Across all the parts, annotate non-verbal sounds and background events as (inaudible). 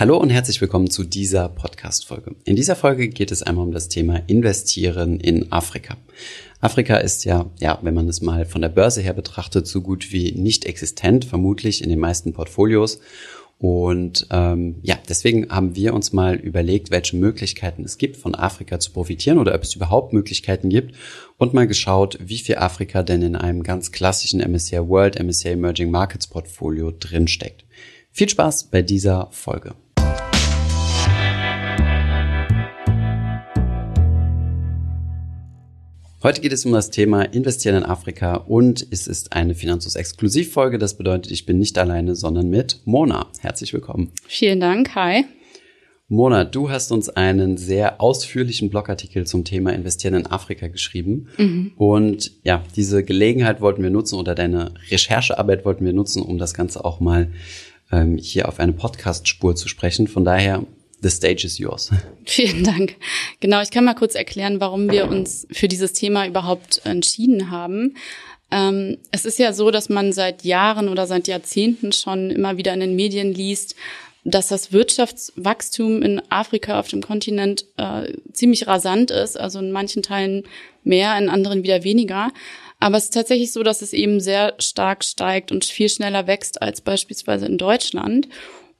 Hallo und herzlich willkommen zu dieser Podcast-Folge. In dieser Folge geht es einmal um das Thema Investieren in Afrika. Afrika ist ja, ja, wenn man es mal von der Börse her betrachtet, so gut wie nicht existent, vermutlich in den meisten Portfolios. Und ähm, ja, deswegen haben wir uns mal überlegt, welche Möglichkeiten es gibt, von Afrika zu profitieren oder ob es überhaupt Möglichkeiten gibt und mal geschaut, wie viel Afrika denn in einem ganz klassischen MSCI World, MSCI Emerging Markets Portfolio drinsteckt. Viel Spaß bei dieser Folge. Heute geht es um das Thema Investieren in Afrika und es ist eine Finanzus-Exklusivfolge. Das bedeutet, ich bin nicht alleine, sondern mit Mona. Herzlich willkommen. Vielen Dank. Hi. Mona, du hast uns einen sehr ausführlichen Blogartikel zum Thema Investieren in Afrika geschrieben. Mhm. Und ja, diese Gelegenheit wollten wir nutzen oder deine Recherchearbeit wollten wir nutzen, um das Ganze auch mal ähm, hier auf eine Podcast-Spur zu sprechen. Von daher, the stage is yours. (laughs) Vielen Dank. Genau, ich kann mal kurz erklären, warum wir uns für dieses Thema überhaupt entschieden haben. Ähm, es ist ja so, dass man seit Jahren oder seit Jahrzehnten schon immer wieder in den Medien liest, dass das Wirtschaftswachstum in Afrika auf dem Kontinent äh, ziemlich rasant ist, also in manchen Teilen mehr, in anderen wieder weniger. Aber es ist tatsächlich so, dass es eben sehr stark steigt und viel schneller wächst als beispielsweise in Deutschland.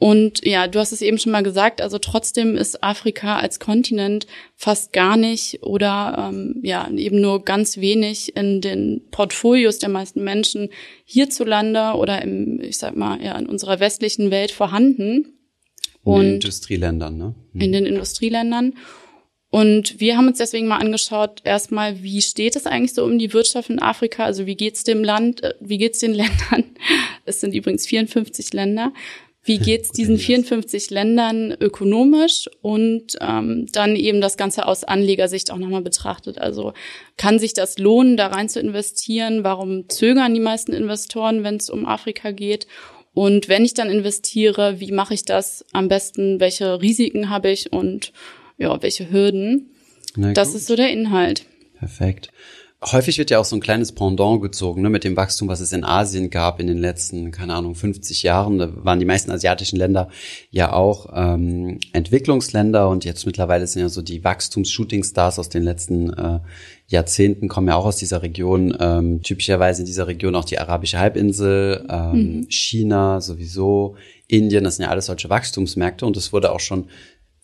Und ja, du hast es eben schon mal gesagt, also trotzdem ist Afrika als Kontinent fast gar nicht oder ähm, ja eben nur ganz wenig in den Portfolios der meisten Menschen hierzulande oder im, ich sag mal, ja, in unserer westlichen Welt vorhanden. Und in den Industrieländern, ne? Hm. In den Industrieländern. Und wir haben uns deswegen mal angeschaut, erstmal, wie steht es eigentlich so um die Wirtschaft in Afrika? Also wie geht's dem Land, äh, wie geht's den (laughs) Ländern? Es sind übrigens 54 Länder. Wie geht's diesen 54 Ländern ökonomisch und ähm, dann eben das Ganze aus Anlegersicht auch nochmal betrachtet. Also kann sich das lohnen, da rein zu investieren? Warum zögern die meisten Investoren, wenn es um Afrika geht? Und wenn ich dann investiere, wie mache ich das am besten? Welche Risiken habe ich und ja, welche Hürden. das ist so der Inhalt. Perfekt. Häufig wird ja auch so ein kleines Pendant gezogen, ne, mit dem Wachstum, was es in Asien gab in den letzten, keine Ahnung, 50 Jahren. Da waren die meisten asiatischen Länder ja auch ähm, Entwicklungsländer und jetzt mittlerweile sind ja so die Wachstums-Shooting-Stars aus den letzten äh, Jahrzehnten kommen ja auch aus dieser Region. Ähm, typischerweise in dieser Region auch die arabische Halbinsel, ähm, mhm. China sowieso, Indien, das sind ja alles solche Wachstumsmärkte und es wurde auch schon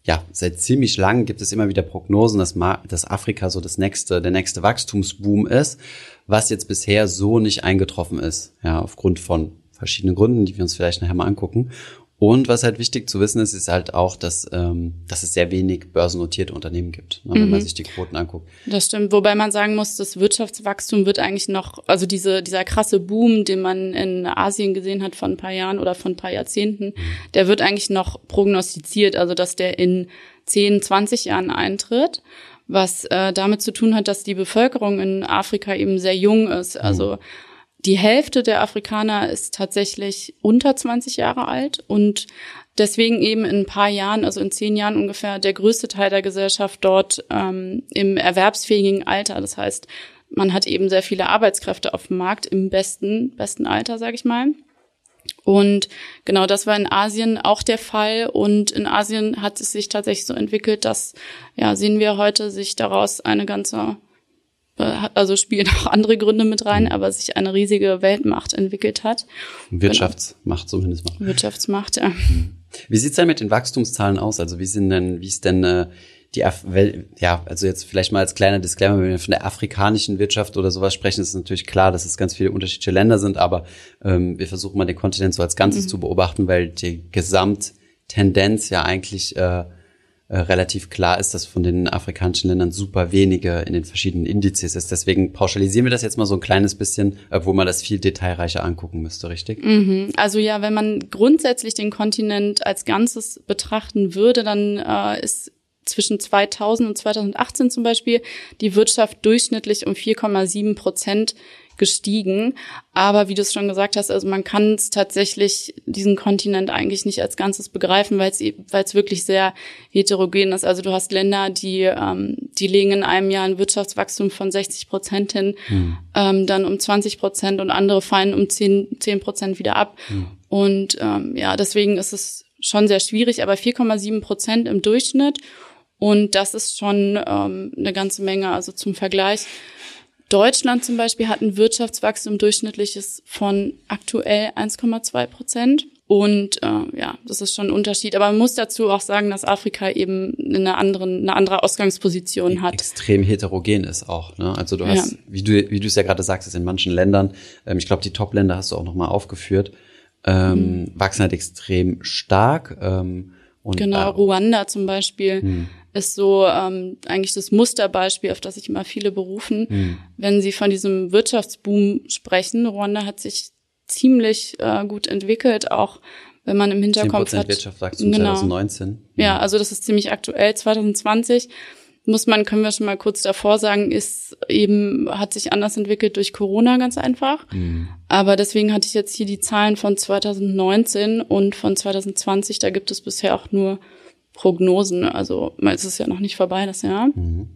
ja, seit ziemlich lang gibt es immer wieder Prognosen, dass, dass Afrika so das nächste, der nächste Wachstumsboom ist, was jetzt bisher so nicht eingetroffen ist, ja, aufgrund von verschiedenen Gründen, die wir uns vielleicht nachher mal angucken. Und was halt wichtig zu wissen ist, ist halt auch, dass, ähm, dass es sehr wenig börsennotierte Unternehmen gibt, ne, wenn mhm. man sich die Quoten anguckt. Das stimmt, wobei man sagen muss, das Wirtschaftswachstum wird eigentlich noch, also diese, dieser krasse Boom, den man in Asien gesehen hat von ein paar Jahren oder von ein paar Jahrzehnten, mhm. der wird eigentlich noch prognostiziert, also dass der in 10, 20 Jahren eintritt was äh, damit zu tun hat, dass die Bevölkerung in Afrika eben sehr jung ist. Also mhm die Hälfte der Afrikaner ist tatsächlich unter 20 Jahre alt und deswegen eben in ein paar Jahren, also in zehn Jahren ungefähr, der größte Teil der Gesellschaft dort ähm, im erwerbsfähigen Alter. Das heißt, man hat eben sehr viele Arbeitskräfte auf dem Markt im besten, besten Alter, sage ich mal. Und genau das war in Asien auch der Fall. Und in Asien hat es sich tatsächlich so entwickelt, dass, ja, sehen wir heute, sich daraus eine ganze also spielen auch andere Gründe mit rein, mhm. aber sich eine riesige Weltmacht entwickelt hat. Wirtschaftsmacht genau. zumindest mal. Wirtschaftsmacht, ja. Mhm. Wie sieht's denn mit den Wachstumszahlen aus? Also wie sind denn, wie ist denn äh, die, Af ja, also jetzt vielleicht mal als kleiner Disclaimer, wenn wir von der afrikanischen Wirtschaft oder sowas sprechen, ist es natürlich klar, dass es ganz viele unterschiedliche Länder sind, aber ähm, wir versuchen mal den Kontinent so als Ganzes mhm. zu beobachten, weil die Gesamttendenz ja eigentlich äh, äh, relativ klar ist, dass von den afrikanischen Ländern super wenige in den verschiedenen Indizes ist. Deswegen pauschalisieren wir das jetzt mal so ein kleines bisschen, obwohl man das viel detailreicher angucken müsste, richtig? Mhm. Also ja, wenn man grundsätzlich den Kontinent als Ganzes betrachten würde, dann äh, ist zwischen 2000 und 2018 zum Beispiel die Wirtschaft durchschnittlich um 4,7 Prozent gestiegen. Aber wie du es schon gesagt hast, also man kann es tatsächlich diesen Kontinent eigentlich nicht als Ganzes begreifen, weil es weil es wirklich sehr heterogen ist. Also du hast Länder, die ähm, die legen in einem Jahr ein Wirtschaftswachstum von 60 Prozent hin, hm. ähm, dann um 20 Prozent und andere fallen um 10 Prozent wieder ab. Hm. Und ähm, ja, deswegen ist es schon sehr schwierig, aber 4,7 Prozent im Durchschnitt. Und das ist schon ähm, eine ganze Menge. Also zum Vergleich, Deutschland zum Beispiel hat ein Wirtschaftswachstum durchschnittliches von aktuell 1,2 Prozent. Und äh, ja, das ist schon ein Unterschied. Aber man muss dazu auch sagen, dass Afrika eben eine, anderen, eine andere Ausgangsposition hat. Extrem heterogen ist auch. Ne? Also du hast, ja. wie du wie du es ja gerade sagst, ist in manchen Ländern, ähm, ich glaube, die Top-Länder hast du auch nochmal aufgeführt, ähm, mhm. wachsen halt extrem stark. Ähm, und, genau, Ruanda zum Beispiel mhm. Ist so ähm, eigentlich das Musterbeispiel, auf das sich immer viele berufen, mhm. wenn sie von diesem Wirtschaftsboom sprechen. Ruanda hat sich ziemlich äh, gut entwickelt, auch wenn man im Hinterkopf 10% hat. Wirtschaftswachstum genau. 2019. Ja, also das ist ziemlich aktuell. 2020 muss man, können wir schon mal kurz davor sagen, ist eben, hat sich anders entwickelt durch Corona ganz einfach. Mhm. Aber deswegen hatte ich jetzt hier die Zahlen von 2019 und von 2020, da gibt es bisher auch nur Prognosen. Also es ist ja noch nicht vorbei, das Jahr. Mhm.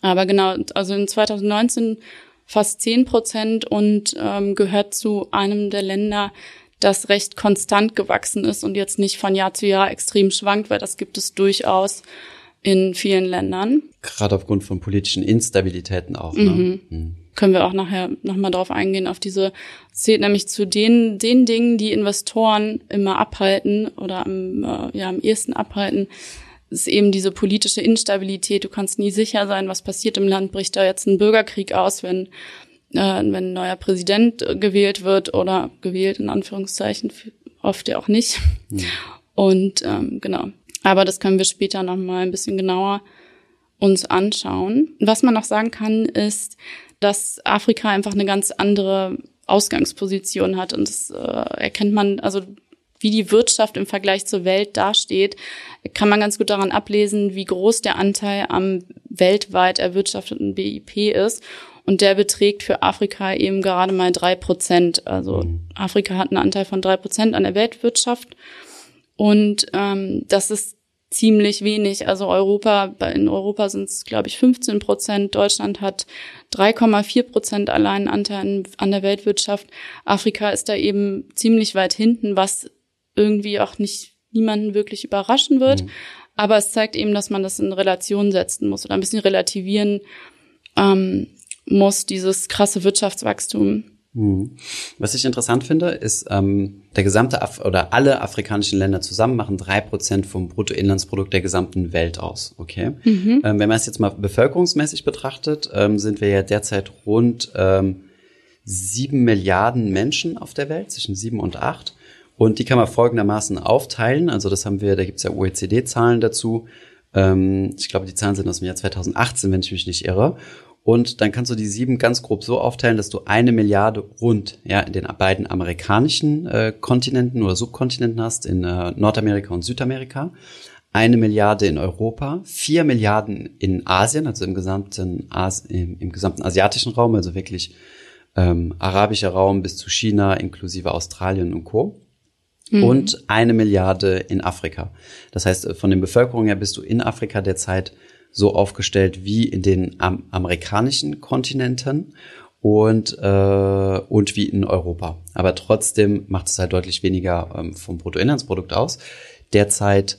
Aber genau, also in 2019 fast 10 Prozent und ähm, gehört zu einem der Länder, das recht konstant gewachsen ist und jetzt nicht von Jahr zu Jahr extrem schwankt, weil das gibt es durchaus in vielen Ländern. Gerade aufgrund von politischen Instabilitäten auch. Ne? Mhm. Mhm. Können wir auch nachher nochmal drauf eingehen, auf diese, zählt nämlich zu den, den Dingen, die Investoren immer abhalten oder am, äh, ja, am ehesten abhalten, ist eben diese politische Instabilität. Du kannst nie sicher sein, was passiert im Land. Bricht da jetzt ein Bürgerkrieg aus, wenn, äh, wenn ein neuer Präsident gewählt wird oder gewählt in Anführungszeichen, oft ja auch nicht. Mhm. Und ähm, genau. Aber das können wir später nochmal ein bisschen genauer uns anschauen. Was man noch sagen kann, ist, dass Afrika einfach eine ganz andere Ausgangsposition hat. Und das äh, erkennt man, also wie die Wirtschaft im Vergleich zur Welt dasteht, kann man ganz gut daran ablesen, wie groß der Anteil am weltweit erwirtschafteten BIP ist. Und der beträgt für Afrika eben gerade mal drei Prozent. Also mhm. Afrika hat einen Anteil von drei Prozent an der Weltwirtschaft. Und ähm, das ist ziemlich wenig. Also Europa, in Europa sind es, glaube ich, 15 Prozent. Deutschland hat 3,4 Prozent allein Anteil an der Weltwirtschaft. Afrika ist da eben ziemlich weit hinten, was irgendwie auch nicht niemanden wirklich überraschen wird. Mhm. Aber es zeigt eben, dass man das in Relation setzen muss oder ein bisschen relativieren ähm, muss, dieses krasse Wirtschaftswachstum. Mhm. Was ich interessant finde, ist, ähm, der gesamte Af oder alle afrikanischen Länder zusammen machen drei Prozent vom Bruttoinlandsprodukt der gesamten Welt aus. Okay. Mhm. Ähm, wenn man es jetzt mal bevölkerungsmäßig betrachtet, ähm, sind wir ja derzeit rund ähm, sieben Milliarden Menschen auf der Welt, zwischen sieben und acht. Und die kann man folgendermaßen aufteilen. Also das haben wir, da gibt es ja OECD-Zahlen dazu. Ähm, ich glaube, die Zahlen sind aus dem Jahr 2018, wenn ich mich nicht irre. Und dann kannst du die sieben ganz grob so aufteilen, dass du eine Milliarde rund ja, in den beiden amerikanischen äh, Kontinenten oder Subkontinenten hast, in äh, Nordamerika und Südamerika, eine Milliarde in Europa, vier Milliarden in Asien, also im gesamten, As im, im gesamten asiatischen Raum, also wirklich ähm, arabischer Raum bis zu China inklusive Australien und Co mhm. und eine Milliarde in Afrika. Das heißt, von den Bevölkerungen her bist du in Afrika derzeit so aufgestellt wie in den am amerikanischen Kontinenten und, äh, und wie in Europa. Aber trotzdem macht es halt deutlich weniger ähm, vom Bruttoinlandsprodukt aus. Derzeit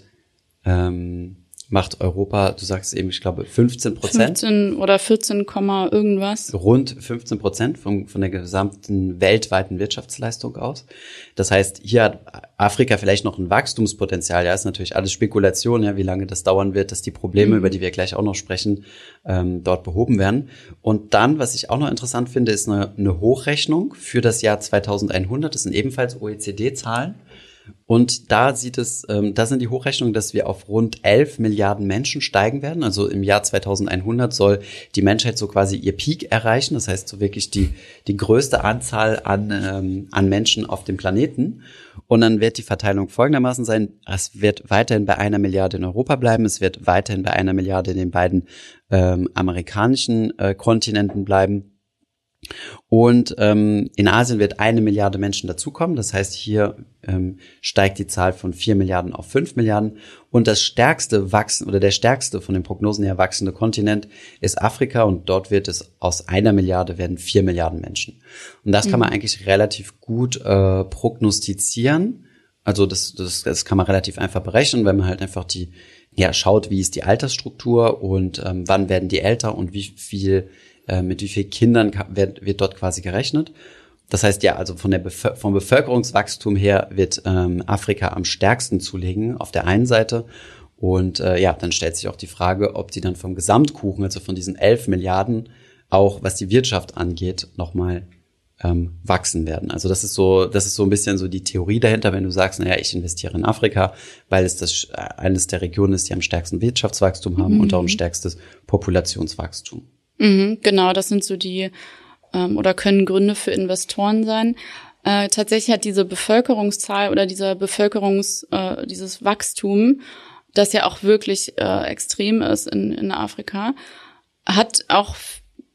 ähm, macht Europa, du sagst eben, ich glaube, 15 Prozent. 15 oder 14, irgendwas. Rund 15 Prozent von, von der gesamten weltweiten Wirtschaftsleistung aus. Das heißt, hier hat Afrika vielleicht noch ein Wachstumspotenzial. Ja, ist natürlich alles Spekulation, ja, wie lange das dauern wird, dass die Probleme, mhm. über die wir gleich auch noch sprechen, ähm, dort behoben werden. Und dann, was ich auch noch interessant finde, ist eine, eine Hochrechnung für das Jahr 2100. Das sind ebenfalls OECD-Zahlen. Und da sieht es, ähm, da sind die Hochrechnungen, dass wir auf rund 11 Milliarden Menschen steigen werden. Also im Jahr 2100 soll die Menschheit so quasi ihr Peak erreichen. Das heißt so wirklich die, die größte Anzahl an, ähm, an Menschen auf dem Planeten. Und dann wird die Verteilung folgendermaßen sein. Es wird weiterhin bei einer Milliarde in Europa bleiben. Es wird weiterhin bei einer Milliarde in den beiden ähm, amerikanischen äh, Kontinenten bleiben. Und ähm, in Asien wird eine Milliarde Menschen dazukommen. Das heißt, hier ähm, steigt die Zahl von vier Milliarden auf fünf Milliarden. Und das stärkste wachsen oder der stärkste von den Prognosen her wachsende Kontinent ist Afrika. Und dort wird es aus einer Milliarde werden vier Milliarden Menschen. Und das mhm. kann man eigentlich relativ gut äh, prognostizieren Also das, das, das kann man relativ einfach berechnen, wenn man halt einfach die, ja, schaut, wie ist die Altersstruktur und ähm, wann werden die älter und wie viel, äh, mit wie vielen Kindern wird, wird dort quasi gerechnet. Das heißt ja, also von der Bevölker vom Bevölkerungswachstum her wird ähm, Afrika am stärksten zulegen auf der einen Seite. Und äh, ja, dann stellt sich auch die Frage, ob die dann vom Gesamtkuchen, also von diesen 11 Milliarden, auch was die Wirtschaft angeht, nochmal ähm, wachsen werden. Also das ist so, das ist so ein bisschen so die Theorie dahinter, wenn du sagst, naja, ich investiere in Afrika, weil es das äh, eines der Regionen ist, die am stärksten Wirtschaftswachstum haben mhm. und auch ein stärkstes Populationswachstum. Mhm, genau, das sind so die ähm, oder können Gründe für Investoren sein. Äh, tatsächlich hat diese Bevölkerungszahl oder dieser Bevölkerungs, äh, dieses Wachstum, das ja auch wirklich äh, extrem ist in, in Afrika, hat auch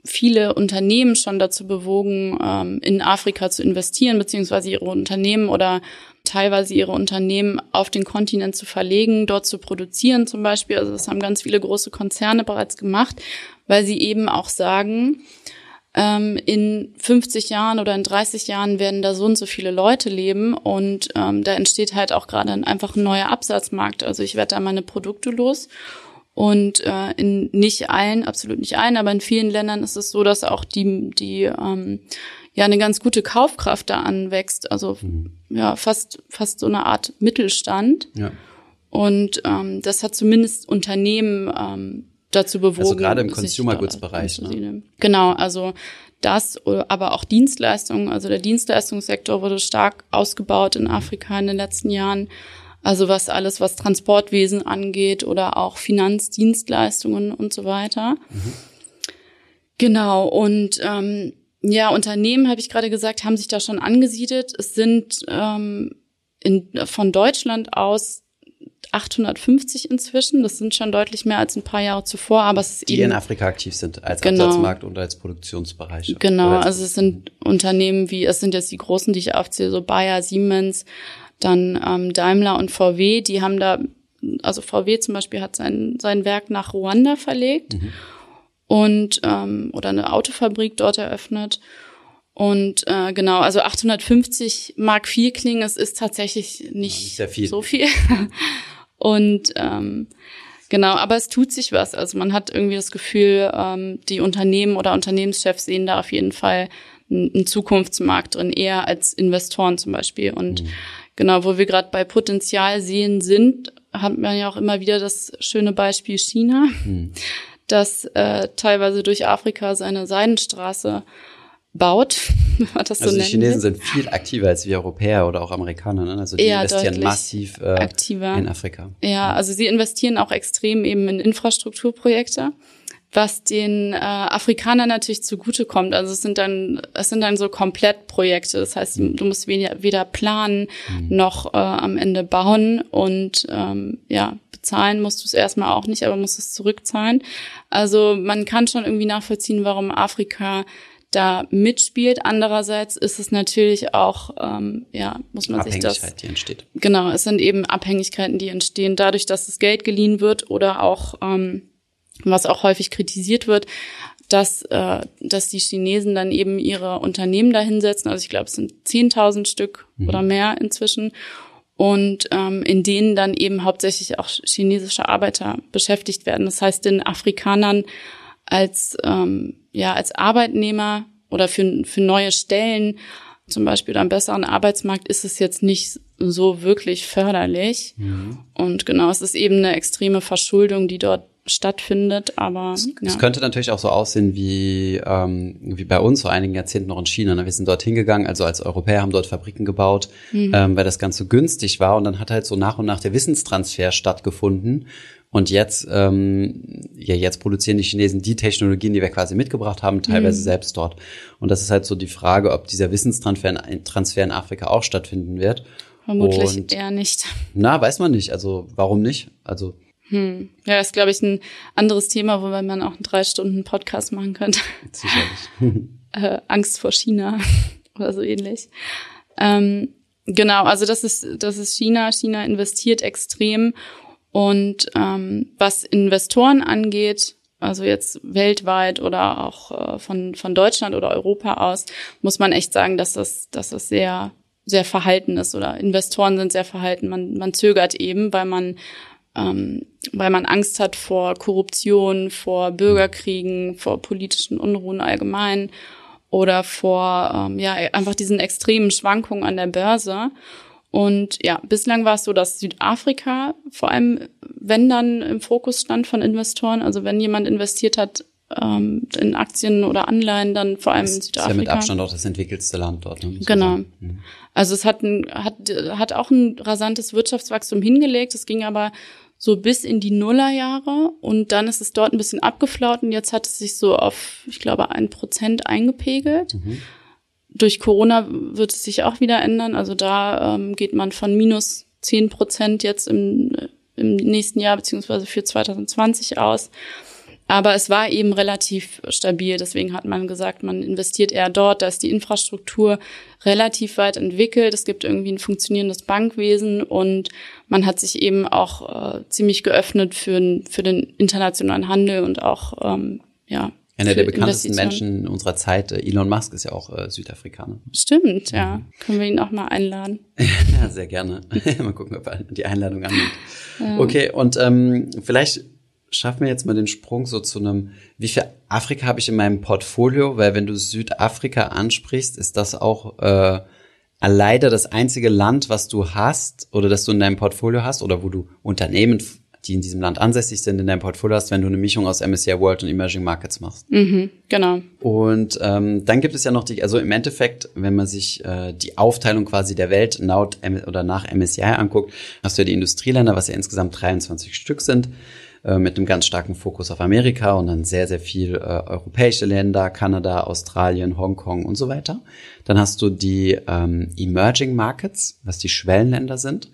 viele Unternehmen schon dazu bewogen, ähm, in Afrika zu investieren, beziehungsweise ihre Unternehmen oder teilweise ihre Unternehmen auf den Kontinent zu verlegen, dort zu produzieren zum Beispiel. Also das haben ganz viele große Konzerne bereits gemacht, weil sie eben auch sagen, ähm, in 50 Jahren oder in 30 Jahren werden da so und so viele Leute leben und ähm, da entsteht halt auch gerade einfach ein neuer Absatzmarkt. Also ich werde da meine Produkte los und äh, in nicht allen, absolut nicht allen, aber in vielen Ländern ist es so, dass auch die, die ähm, ja eine ganz gute Kaufkraft da anwächst. Also mhm. ja, fast, fast so eine Art Mittelstand. Ja. Und ähm, das hat zumindest Unternehmen ähm, dazu bewogen. Also gerade im Consumer Goods Bereich. Ne? Genau, also das, aber auch Dienstleistungen. Also der Dienstleistungssektor wurde stark ausgebaut in Afrika in den letzten Jahren. Also was alles, was Transportwesen angeht oder auch Finanzdienstleistungen und so weiter. Mhm. Genau, und ähm, ja, Unternehmen, habe ich gerade gesagt, haben sich da schon angesiedelt. Es sind ähm, in, von Deutschland aus 850 inzwischen. Das sind schon deutlich mehr als ein paar Jahre zuvor, aber es ist die eben, in Afrika aktiv sind als genau, Absatzmarkt und als Produktionsbereich. Genau, also es sind Unternehmen wie es sind jetzt die großen, die ich aufzähle, so Bayer, Siemens, dann ähm, Daimler und VW, die haben da, also VW zum Beispiel hat sein, sein Werk nach Ruanda verlegt mhm. und ähm, oder eine Autofabrik dort eröffnet. Und äh, genau, also 850 Mark viel klingen, es ist tatsächlich nicht, ja, nicht viel. so viel. (laughs) und ähm, genau, aber es tut sich was. Also man hat irgendwie das Gefühl, ähm, die Unternehmen oder Unternehmenschefs sehen da auf jeden Fall einen Zukunftsmarkt drin, eher als Investoren zum Beispiel. Und mhm. Genau, wo wir gerade bei Potenzial sehen sind, hat man ja auch immer wieder das schöne Beispiel China, hm. das äh, teilweise durch Afrika seine Seidenstraße baut. (laughs) das also so die Chinesen sind viel aktiver als wir Europäer oder auch Amerikaner. Ne? Also die Eher investieren massiv äh, aktiver. in Afrika. Ja, also sie investieren auch extrem eben in Infrastrukturprojekte was den äh, Afrikanern natürlich zugutekommt. Also es sind dann, es sind dann so Komplettprojekte. Das heißt, du musst weder, weder planen mhm. noch äh, am Ende bauen und ähm, ja, bezahlen musst du es erstmal auch nicht, aber musst es zurückzahlen. Also man kann schon irgendwie nachvollziehen, warum Afrika da mitspielt. Andererseits ist es natürlich auch, ähm, ja, muss man sich das. die entsteht. Genau, es sind eben Abhängigkeiten, die entstehen dadurch, dass das Geld geliehen wird oder auch ähm, was auch häufig kritisiert wird, dass, äh, dass die Chinesen dann eben ihre Unternehmen dahinsetzen. Also ich glaube, es sind 10.000 Stück mhm. oder mehr inzwischen. Und ähm, in denen dann eben hauptsächlich auch chinesische Arbeiter beschäftigt werden. Das heißt, den Afrikanern als, ähm, ja, als Arbeitnehmer oder für, für neue Stellen, zum Beispiel oder einen besseren Arbeitsmarkt, ist es jetzt nicht so wirklich förderlich. Mhm. Und genau, es ist eben eine extreme Verschuldung, die dort stattfindet, aber es, ja. es könnte natürlich auch so aussehen wie ähm, wie bei uns vor einigen Jahrzehnten noch in China. Ne? Wir sind dort hingegangen, also als Europäer haben dort Fabriken gebaut, mhm. ähm, weil das ganz so günstig war und dann hat halt so nach und nach der Wissenstransfer stattgefunden und jetzt ähm, ja jetzt produzieren die Chinesen die Technologien, die wir quasi mitgebracht haben, teilweise mhm. selbst dort. Und das ist halt so die Frage, ob dieser Wissenstransfer in, Transfer in Afrika auch stattfinden wird. Vermutlich und, eher nicht. Na, weiß man nicht. Also warum nicht? Also hm. Ja, ist, glaube ich, ein anderes Thema, wo man auch einen drei Stunden Podcast machen könnte. Sicherlich. (laughs) äh, Angst vor China (laughs) oder so ähnlich. Ähm, genau, also das ist, das ist China. China investiert extrem. Und ähm, was Investoren angeht, also jetzt weltweit oder auch äh, von, von Deutschland oder Europa aus, muss man echt sagen, dass das, dass das sehr sehr verhalten ist oder Investoren sind sehr verhalten. Man, man zögert eben, weil man ähm, weil man Angst hat vor Korruption, vor Bürgerkriegen, vor politischen Unruhen allgemein oder vor ähm, ja einfach diesen extremen Schwankungen an der Börse. Und ja, bislang war es so, dass Südafrika vor allem, wenn dann im Fokus stand von Investoren, also wenn jemand investiert hat ähm, in Aktien oder Anleihen, dann vor allem das in Südafrika. Ist ja mit Abstand auch das entwickelste Land dort. Ne, genau. Mhm. Also es hat, ein, hat, hat auch ein rasantes Wirtschaftswachstum hingelegt. Es ging aber so bis in die Nullerjahre und dann ist es dort ein bisschen abgeflaut und jetzt hat es sich so auf, ich glaube, ein Prozent eingepegelt. Mhm durch Corona wird es sich auch wieder ändern. Also da ähm, geht man von minus zehn Prozent jetzt im, im nächsten Jahr beziehungsweise für 2020 aus. Aber es war eben relativ stabil. Deswegen hat man gesagt, man investiert eher dort. Da ist die Infrastruktur relativ weit entwickelt. Es gibt irgendwie ein funktionierendes Bankwesen und man hat sich eben auch äh, ziemlich geöffnet für, für den internationalen Handel und auch ähm, ja einer der bekanntesten Menschen unserer Zeit, äh, Elon Musk, ist ja auch äh, Südafrikaner. Stimmt, ja. Mhm. Können wir ihn auch mal einladen? (laughs) ja, sehr gerne. (laughs) mal gucken, ob er die Einladung annimmt. Ja. Okay, und ähm, vielleicht schaffen wir jetzt mal den Sprung so zu einem, wie viel Afrika habe ich in meinem Portfolio? Weil wenn du Südafrika ansprichst, ist das auch äh, leider das einzige Land, was du hast oder das du in deinem Portfolio hast oder wo du Unternehmen die in diesem Land ansässig sind, in deinem Portfolio hast, wenn du eine Mischung aus MSCI World und Emerging Markets machst. Mhm, genau. Und ähm, dann gibt es ja noch die, also im Endeffekt, wenn man sich äh, die Aufteilung quasi der Welt laut oder nach MSCI anguckt, hast du ja die Industrieländer, was ja insgesamt 23 Stück sind. Äh, mit einem ganz starken Fokus auf Amerika und dann sehr, sehr viel äh, europäische Länder, Kanada, Australien, Hongkong und so weiter. Dann hast du die ähm, Emerging Markets, was die Schwellenländer sind.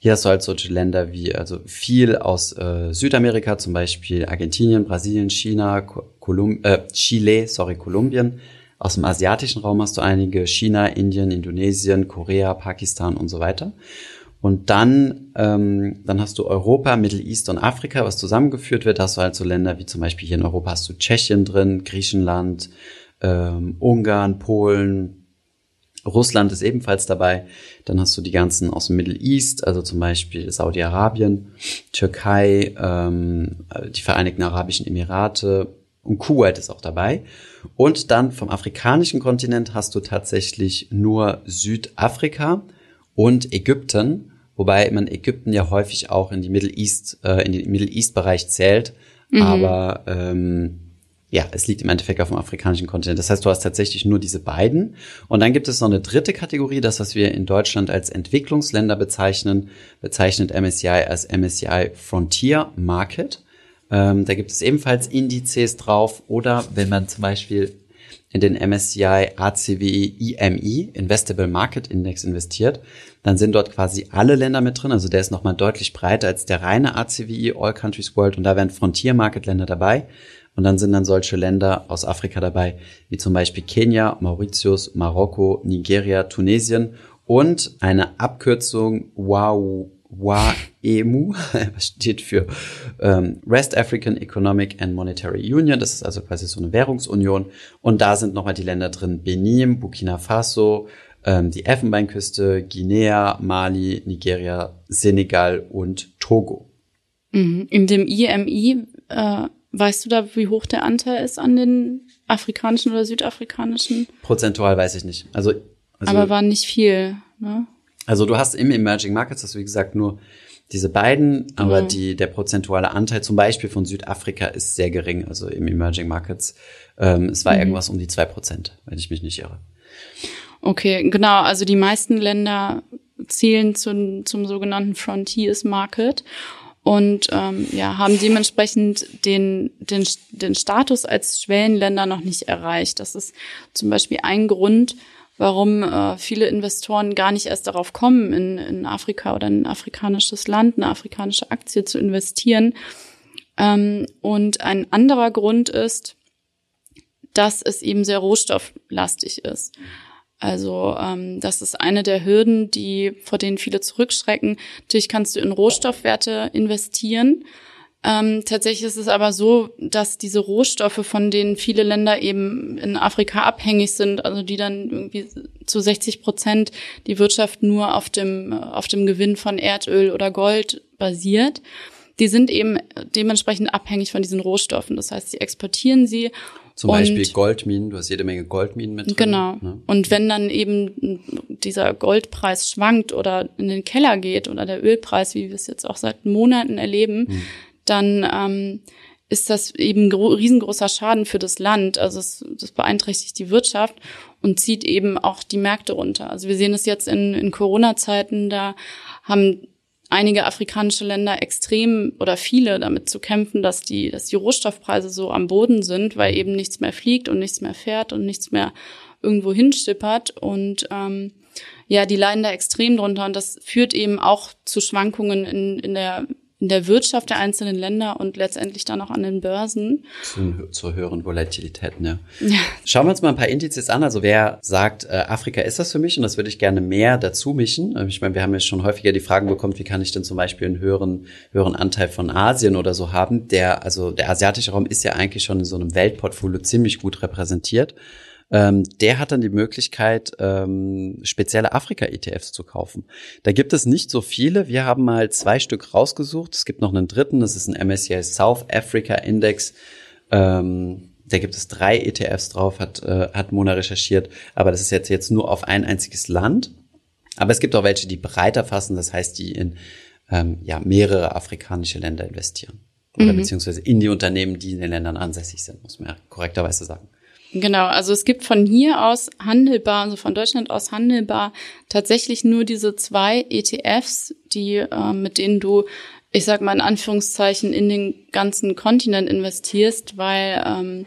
Hier hast du halt solche Länder wie, also viel aus äh, Südamerika, zum Beispiel Argentinien, Brasilien, China, Kolum äh, Chile, sorry, Kolumbien. Aus dem asiatischen Raum hast du einige, China, Indien, Indonesien, Korea, Pakistan und so weiter. Und dann, ähm, dann hast du Europa, Middle East und Afrika, was zusammengeführt wird. Hast du halt so Länder wie zum Beispiel hier in Europa hast du Tschechien drin, Griechenland, ähm, Ungarn, Polen, Russland ist ebenfalls dabei. Dann hast du die ganzen aus dem Middle East, also zum Beispiel Saudi-Arabien, Türkei, ähm, die Vereinigten Arabischen Emirate und Kuwait ist auch dabei. Und dann vom afrikanischen Kontinent hast du tatsächlich nur Südafrika und Ägypten wobei man Ägypten ja häufig auch in die Middle East, äh, in den Middle East Bereich zählt, mhm. aber ähm, ja, es liegt im Endeffekt auf dem afrikanischen Kontinent. Das heißt, du hast tatsächlich nur diese beiden. Und dann gibt es noch eine dritte Kategorie, das, was wir in Deutschland als Entwicklungsländer bezeichnen, bezeichnet MSCI als MSCI Frontier Market. Ähm, da gibt es ebenfalls Indizes drauf. Oder wenn man zum Beispiel in den MSCI ACWI IMI, Investable Market Index, investiert, dann sind dort quasi alle Länder mit drin. Also der ist nochmal deutlich breiter als der reine ACWI, All Countries World. Und da wären Frontier Market Länder dabei. Und dann sind dann solche Länder aus Afrika dabei, wie zum Beispiel Kenia, Mauritius, Marokko, Nigeria, Tunesien und eine Abkürzung WAU WAEMU, (laughs) was steht für ähm, West African Economic and Monetary Union. Das ist also quasi so eine Währungsunion. Und da sind nochmal die Länder drin, Benin, Burkina Faso, ähm, die Elfenbeinküste, Guinea, Mali, Nigeria, Senegal und Togo. Mhm. In dem IMI, äh, weißt du da, wie hoch der Anteil ist an den afrikanischen oder südafrikanischen? Prozentual weiß ich nicht. Also, also Aber war nicht viel, ne? Also du hast im Emerging Markets, hast du wie gesagt nur diese beiden, aber mhm. die, der prozentuale Anteil zum Beispiel von Südafrika ist sehr gering, also im Emerging Markets. Ähm, es war mhm. irgendwas um die zwei Prozent, wenn ich mich nicht irre. Okay, genau. Also die meisten Länder zählen zum, zum sogenannten Frontiers Market und ähm, ja, haben dementsprechend den, den, den Status als Schwellenländer noch nicht erreicht. Das ist zum Beispiel ein Grund, warum äh, viele Investoren gar nicht erst darauf kommen, in, in Afrika oder in ein afrikanisches Land, eine afrikanische Aktie zu investieren. Ähm, und ein anderer Grund ist, dass es eben sehr rohstofflastig ist. Also ähm, das ist eine der Hürden, die vor denen viele zurückschrecken. Natürlich kannst du in Rohstoffwerte investieren, Ähm, tatsächlich ist es aber so, dass diese Rohstoffe, von denen viele Länder eben in Afrika abhängig sind, also die dann irgendwie zu 60 Prozent die Wirtschaft nur auf dem, auf dem Gewinn von Erdöl oder Gold basiert, die sind eben dementsprechend abhängig von diesen Rohstoffen. Das heißt, sie exportieren sie zum und, Beispiel Goldminen, du hast jede Menge Goldminen mit drin. Genau. Ne? Und wenn dann eben dieser Goldpreis schwankt oder in den Keller geht oder der Ölpreis, wie wir es jetzt auch seit Monaten erleben, hm. dann ähm, ist das eben riesengroßer Schaden für das Land. Also es, das beeinträchtigt die Wirtschaft und zieht eben auch die Märkte runter. Also wir sehen es jetzt in, in Corona-Zeiten, da haben einige afrikanische Länder extrem oder viele damit zu kämpfen, dass die, dass die Rohstoffpreise so am Boden sind, weil eben nichts mehr fliegt und nichts mehr fährt und nichts mehr irgendwo hinschippert. Und ähm, ja, die leiden da extrem drunter und das führt eben auch zu Schwankungen in, in der in der Wirtschaft der einzelnen Länder und letztendlich dann auch an den Börsen. Zu, zur höheren Volatilität, ne? Ja. Schauen wir uns mal ein paar Indizes an. Also wer sagt, äh, Afrika ist das für mich und das würde ich gerne mehr dazu mischen. Ähm, ich meine, wir haben ja schon häufiger die Fragen bekommen, wie kann ich denn zum Beispiel einen höheren, höheren Anteil von Asien oder so haben? Der, also der asiatische Raum ist ja eigentlich schon in so einem Weltportfolio ziemlich gut repräsentiert ähm, der hat dann die Möglichkeit, ähm, spezielle Afrika-ETFs zu kaufen. Da gibt es nicht so viele. Wir haben mal zwei Stück rausgesucht. Es gibt noch einen dritten, das ist ein MSCI South Africa Index. Ähm, da gibt es drei ETFs drauf, hat, äh, hat Mona recherchiert. Aber das ist jetzt, jetzt nur auf ein einziges Land. Aber es gibt auch welche, die breiter fassen, das heißt, die in ähm, ja, mehrere afrikanische Länder investieren. Oder mhm. beziehungsweise in die Unternehmen, die in den Ländern ansässig sind, muss man ja korrekterweise sagen. Genau, also es gibt von hier aus handelbar, also von Deutschland aus handelbar, tatsächlich nur diese zwei ETFs, die äh, mit denen du, ich sag mal in Anführungszeichen, in den ganzen Kontinent investierst, weil ähm,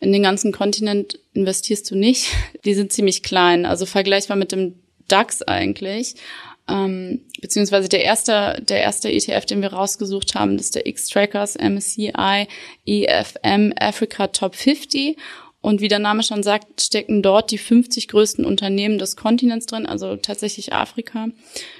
in den ganzen Kontinent investierst du nicht. (laughs) Die sind ziemlich klein, also vergleichbar mit dem DAX eigentlich. Ähm, beziehungsweise der erste, der erste ETF, den wir rausgesucht haben, ist der X-Trackers MSCI EFM Africa Top 50 und wie der Name schon sagt, stecken dort die 50 größten Unternehmen des Kontinents drin, also tatsächlich Afrika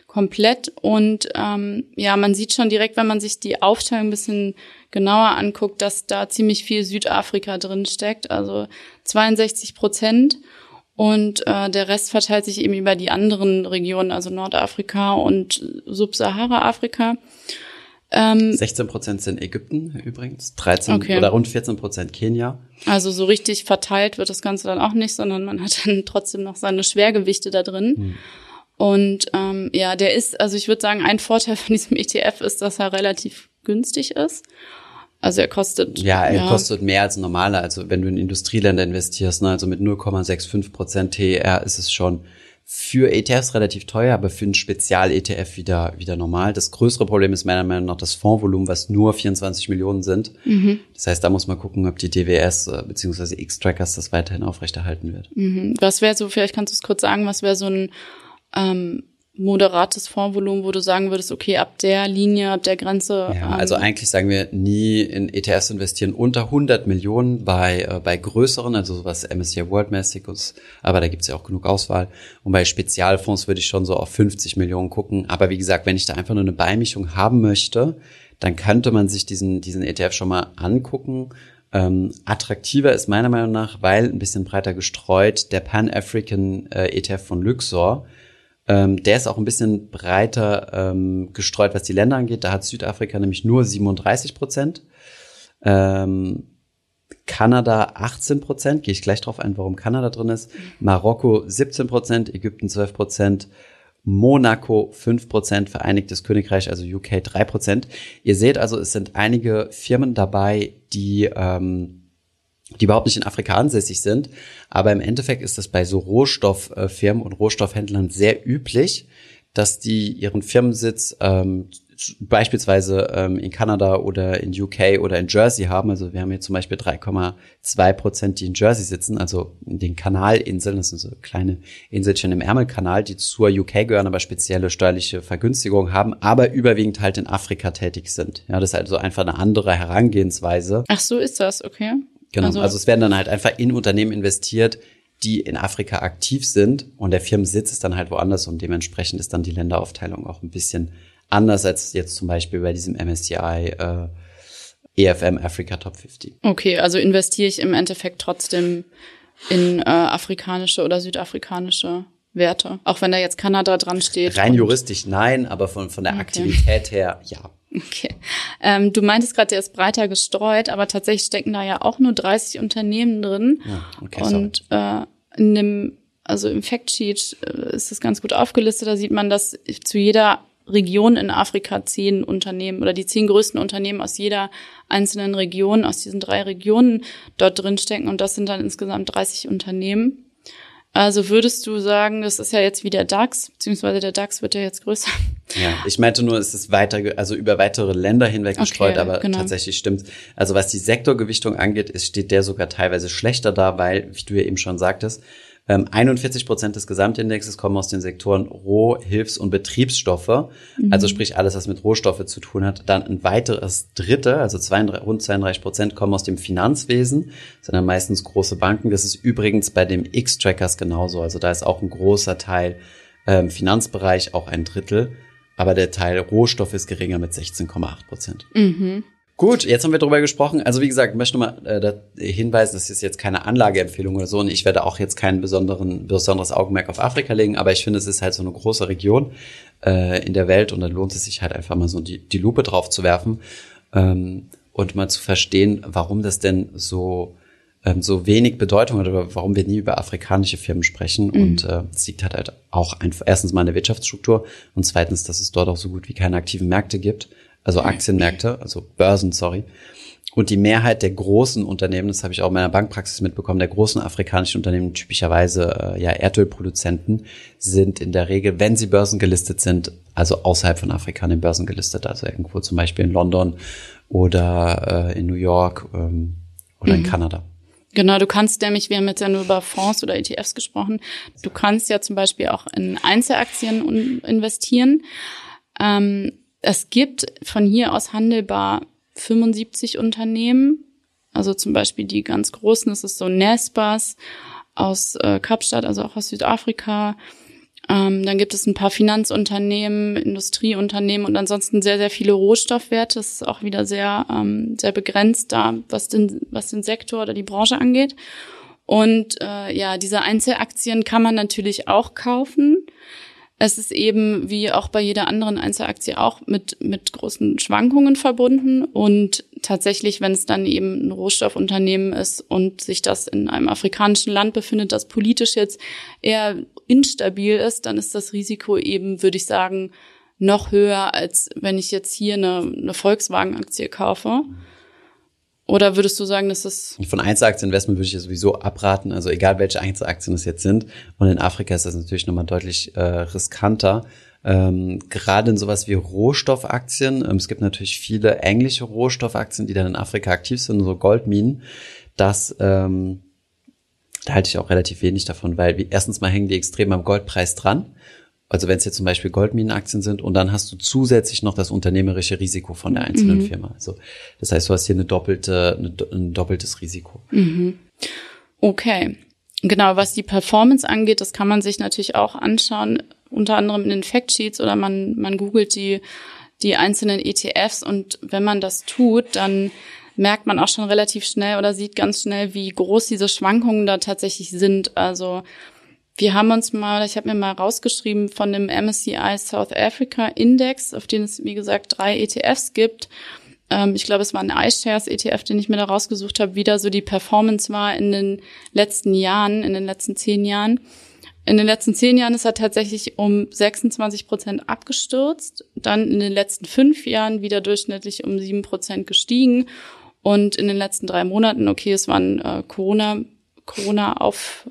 komplett. Und ähm, ja, man sieht schon direkt, wenn man sich die Aufteilung ein bisschen genauer anguckt, dass da ziemlich viel Südafrika drin steckt, also 62 Prozent. Und äh, der Rest verteilt sich eben über die anderen Regionen, also Nordafrika und Subsahara-Afrika. Ähm, 16 Prozent sind Ägypten übrigens, 13 okay. oder rund 14 Prozent Kenia. Also so richtig verteilt wird das Ganze dann auch nicht, sondern man hat (laughs) dann trotzdem noch seine Schwergewichte da drin. Hm. Und ähm, ja, der ist, also ich würde sagen, ein Vorteil (laughs) von diesem ETF ist, dass er relativ günstig ist. Also er kostet. Ja, er ja. kostet mehr als normaler. Also wenn du in Industrieländer investierst, ne, also mit 0,65 Prozent TER ist es schon für ETFs relativ teuer, aber für einen Spezial-ETF wieder, wieder normal. Das größere Problem ist meiner Meinung nach das Fondsvolumen, was nur 24 Millionen sind. Mhm. Das heißt, da muss man gucken, ob die DWS äh, bzw. X-Trackers das weiterhin aufrechterhalten wird. Mhm. Was wäre so, vielleicht kannst du es kurz sagen, was wäre so ein ähm, moderates Fondsvolumen, wo du sagen würdest, okay, ab der Linie, ab der Grenze. Ja, ähm, also eigentlich sagen wir nie in ETFs investieren unter 100 Millionen bei, äh, bei größeren, also sowas MSCI World mäßig, aber da gibt's ja auch genug Auswahl. Und bei Spezialfonds würde ich schon so auf 50 Millionen gucken. Aber wie gesagt, wenn ich da einfach nur eine Beimischung haben möchte, dann könnte man sich diesen, diesen ETF schon mal angucken. Ähm, attraktiver ist meiner Meinung nach, weil ein bisschen breiter gestreut, der Pan-African äh, ETF von Luxor ähm, der ist auch ein bisschen breiter ähm, gestreut, was die Länder angeht. Da hat Südafrika nämlich nur 37 Prozent. Ähm, Kanada 18 Prozent, gehe ich gleich drauf ein, warum Kanada drin ist. Marokko 17 Prozent, Ägypten 12 Prozent, Monaco 5 Prozent, Vereinigtes Königreich, also UK 3 Prozent. Ihr seht also, es sind einige Firmen dabei, die ähm, die überhaupt nicht in Afrika ansässig sind. Aber im Endeffekt ist das bei so Rohstofffirmen und Rohstoffhändlern sehr üblich, dass die ihren Firmensitz ähm, beispielsweise ähm, in Kanada oder in UK oder in Jersey haben. Also wir haben hier zum Beispiel 3,2 Prozent, die in Jersey sitzen, also in den Kanalinseln. Das sind so kleine Inselchen im Ärmelkanal, die zur UK gehören, aber spezielle steuerliche Vergünstigungen haben, aber überwiegend halt in Afrika tätig sind. Ja, das ist also einfach eine andere Herangehensweise. Ach so ist das, okay. Genau. Also, also es werden dann halt einfach in Unternehmen investiert, die in Afrika aktiv sind und der Firmensitz ist dann halt woanders und dementsprechend ist dann die Länderaufteilung auch ein bisschen anders als jetzt zum Beispiel bei diesem MSCI äh, EFM Africa Top 50. Okay, also investiere ich im Endeffekt trotzdem in äh, afrikanische oder südafrikanische Werte, auch wenn da jetzt Kanada dran steht. Rein juristisch nein, aber von, von der okay. Aktivität her ja. Okay. Ähm, du meintest gerade, der ist breiter gestreut, aber tatsächlich stecken da ja auch nur 30 Unternehmen drin. Ja, okay, Und äh, in dem, also im Factsheet äh, ist das ganz gut aufgelistet. Da sieht man, dass zu jeder Region in Afrika zehn Unternehmen oder die zehn größten Unternehmen aus jeder einzelnen Region, aus diesen drei Regionen dort drin stecken. Und das sind dann insgesamt 30 Unternehmen. Also würdest du sagen, das ist ja jetzt wie der DAX, beziehungsweise der DAX wird ja jetzt größer. Ja, ich meinte nur, es ist weiter, also über weitere Länder hinweg gestreut, okay, aber genau. tatsächlich stimmt. Also was die Sektorgewichtung angeht, ist, steht der sogar teilweise schlechter da, weil, wie du ja eben schon sagtest, 41 ähm, Prozent des Gesamtindexes kommen aus den Sektoren Roh-, Hilfs- und Betriebsstoffe. Mhm. Also sprich alles, was mit Rohstoffe zu tun hat. Dann ein weiteres Dritte, also 32, rund 32 Prozent kommen aus dem Finanzwesen. Das sind dann meistens große Banken. Das ist übrigens bei dem X-Trackers genauso. Also da ist auch ein großer Teil ähm, Finanzbereich, auch ein Drittel. Aber der Teil Rohstoff ist geringer mit 16,8 Prozent. Mhm. Gut, jetzt haben wir darüber gesprochen. Also wie gesagt, ich möchte nochmal äh, hinweisen, das ist jetzt keine Anlageempfehlung oder so und ich werde auch jetzt kein besonderen, besonderes Augenmerk auf Afrika legen, aber ich finde, es ist halt so eine große Region äh, in der Welt und dann lohnt es sich halt einfach mal so die, die Lupe drauf zu werfen ähm, und mal zu verstehen, warum das denn so ähm, so wenig Bedeutung hat oder warum wir nie über afrikanische Firmen sprechen. Mhm. Und äh, es liegt halt, halt auch einfach erstens mal in der Wirtschaftsstruktur und zweitens, dass es dort auch so gut wie keine aktiven Märkte gibt also Aktienmärkte, also Börsen, sorry. Und die Mehrheit der großen Unternehmen, das habe ich auch in meiner Bankpraxis mitbekommen, der großen afrikanischen Unternehmen, typischerweise äh, ja Erdölproduzenten, sind in der Regel, wenn sie börsengelistet sind, also außerhalb von Afrika in Börsen gelistet, also irgendwo zum Beispiel in London oder äh, in New York ähm, oder mhm. in Kanada. Genau, du kannst nämlich, wir haben jetzt ja nur über Fonds oder ETFs gesprochen, du kannst ja zum Beispiel auch in Einzelaktien investieren. Ähm, es gibt von hier aus handelbar 75 Unternehmen, also zum Beispiel die ganz großen, das ist so Nespas aus äh, Kapstadt, also auch aus Südafrika. Ähm, dann gibt es ein paar Finanzunternehmen, Industrieunternehmen und ansonsten sehr, sehr viele Rohstoffwerte. Das ist auch wieder sehr, ähm, sehr begrenzt da, was den, was den Sektor oder die Branche angeht. Und äh, ja, diese Einzelaktien kann man natürlich auch kaufen. Es ist eben wie auch bei jeder anderen Einzelaktie auch mit, mit großen Schwankungen verbunden. Und tatsächlich, wenn es dann eben ein Rohstoffunternehmen ist und sich das in einem afrikanischen Land befindet, das politisch jetzt eher instabil ist, dann ist das Risiko eben, würde ich sagen, noch höher, als wenn ich jetzt hier eine, eine Volkswagen-Aktie kaufe. Oder würdest du sagen, dass das von Einzelaktieninvestment würde ich ja sowieso abraten, also egal welche Einzelaktien es jetzt sind. Und in Afrika ist das natürlich nochmal deutlich äh, riskanter. Ähm, gerade in sowas wie Rohstoffaktien. Ähm, es gibt natürlich viele englische Rohstoffaktien, die dann in Afrika aktiv sind, so Goldminen. Das ähm, da halte ich auch relativ wenig davon, weil wie, erstens mal hängen die extrem am Goldpreis dran. Also wenn es jetzt zum Beispiel Goldminenaktien sind und dann hast du zusätzlich noch das unternehmerische Risiko von der einzelnen mhm. Firma. Also das heißt, du hast hier eine doppelte, eine, ein doppeltes Risiko. Mhm. Okay. Genau, was die Performance angeht, das kann man sich natürlich auch anschauen, unter anderem in den Factsheets oder man, man googelt die, die einzelnen ETFs und wenn man das tut, dann merkt man auch schon relativ schnell oder sieht ganz schnell, wie groß diese Schwankungen da tatsächlich sind. Also wir haben uns mal, ich habe mir mal rausgeschrieben von dem MSCI South Africa Index, auf den es, wie gesagt, drei ETFs gibt. Ähm, ich glaube, es war ein iShares ETF, den ich mir da rausgesucht habe, wie da so die Performance war in den letzten Jahren, in den letzten zehn Jahren. In den letzten zehn Jahren ist er tatsächlich um 26 Prozent abgestürzt, dann in den letzten fünf Jahren wieder durchschnittlich um sieben Prozent gestiegen und in den letzten drei Monaten, okay, es waren äh, Corona, Corona auf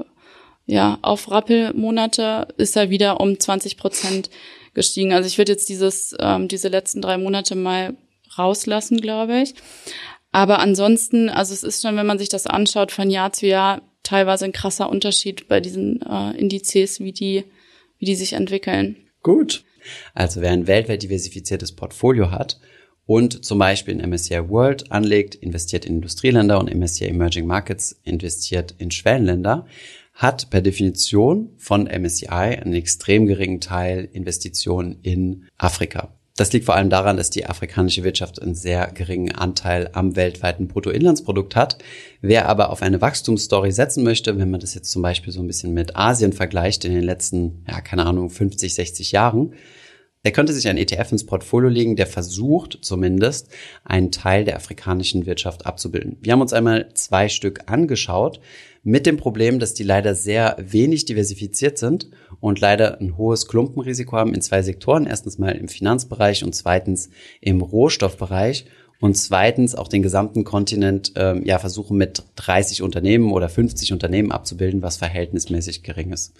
ja, auf Rappelmonate ist er wieder um 20 Prozent gestiegen. Also ich würde jetzt dieses, ähm, diese letzten drei Monate mal rauslassen, glaube ich. Aber ansonsten, also es ist schon, wenn man sich das anschaut, von Jahr zu Jahr teilweise ein krasser Unterschied bei diesen äh, Indizes, wie die, wie die sich entwickeln. Gut. Also wer ein weltweit diversifiziertes Portfolio hat und zum Beispiel in MSCI World anlegt, investiert in Industrieländer und MSCI Emerging Markets investiert in Schwellenländer, hat per Definition von MSCI einen extrem geringen Teil Investitionen in Afrika. Das liegt vor allem daran, dass die afrikanische Wirtschaft einen sehr geringen Anteil am weltweiten Bruttoinlandsprodukt hat. Wer aber auf eine Wachstumsstory setzen möchte, wenn man das jetzt zum Beispiel so ein bisschen mit Asien vergleicht in den letzten, ja, keine Ahnung, 50, 60 Jahren, der könnte sich ein ETF ins Portfolio legen, der versucht zumindest einen Teil der afrikanischen Wirtschaft abzubilden. Wir haben uns einmal zwei Stück angeschaut mit dem Problem, dass die leider sehr wenig diversifiziert sind und leider ein hohes Klumpenrisiko haben in zwei Sektoren. Erstens mal im Finanzbereich und zweitens im Rohstoffbereich und zweitens auch den gesamten Kontinent ähm, ja versuchen mit 30 Unternehmen oder 50 Unternehmen abzubilden, was verhältnismäßig gering ist.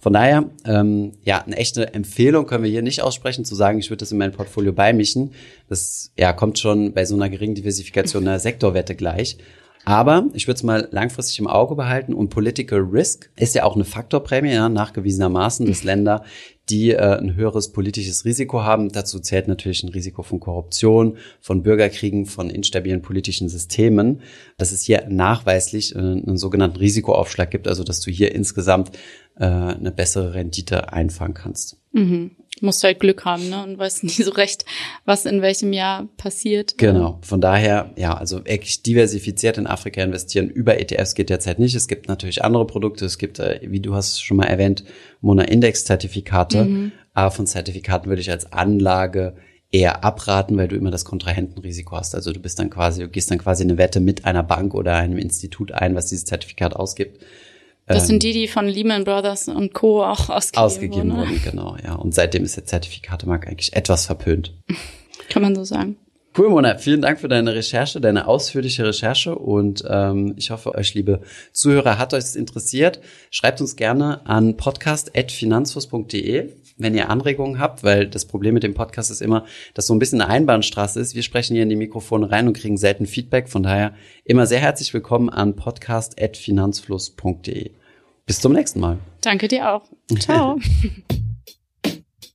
Von daher ähm, ja eine echte Empfehlung können wir hier nicht aussprechen, zu sagen, ich würde das in mein Portfolio beimischen. Das ja kommt schon bei so einer geringen Diversifikation einer Sektorwette gleich. Aber ich würde es mal langfristig im Auge behalten und Political Risk ist ja auch eine Faktorprämie, ja, nachgewiesenermaßen, dass Länder, die äh, ein höheres politisches Risiko haben. Dazu zählt natürlich ein Risiko von Korruption, von Bürgerkriegen, von instabilen politischen Systemen. Dass es hier nachweislich äh, einen sogenannten Risikoaufschlag gibt, also dass du hier insgesamt äh, eine bessere Rendite einfangen kannst. Mhm musst halt Glück haben, ne? Und weißt (laughs) nie so recht, was in welchem Jahr passiert. Genau. Von daher, ja, also wirklich diversifiziert in Afrika investieren über ETFs geht derzeit nicht. Es gibt natürlich andere Produkte. Es gibt, äh, wie du hast schon mal erwähnt, Mona-Index-Zertifikate. Mhm. Aber von Zertifikaten würde ich als Anlage eher abraten, weil du immer das Kontrahentenrisiko hast. Also du bist dann quasi, du gehst dann quasi eine Wette mit einer Bank oder einem Institut ein, was dieses Zertifikat ausgibt. Das sind ähm, die, die von Lehman Brothers und Co. auch ausgegeben, ausgegeben wurden. wurden. Genau, ja. Und seitdem ist der Zertifikatemarkt eigentlich etwas verpönt. (laughs) Kann man so sagen. Cool, Mona. Vielen Dank für deine Recherche, deine ausführliche Recherche und ähm, ich hoffe, euch, liebe Zuhörer, hat euch das interessiert. Schreibt uns gerne an podcast.finanzfluss.de wenn ihr Anregungen habt, weil das Problem mit dem Podcast ist immer, dass so ein bisschen eine Einbahnstraße ist. Wir sprechen hier in die Mikrofone rein und kriegen selten Feedback. Von daher immer sehr herzlich willkommen an podcast.finanzfluss.de. Bis zum nächsten Mal. Danke dir auch. Ciao. (laughs)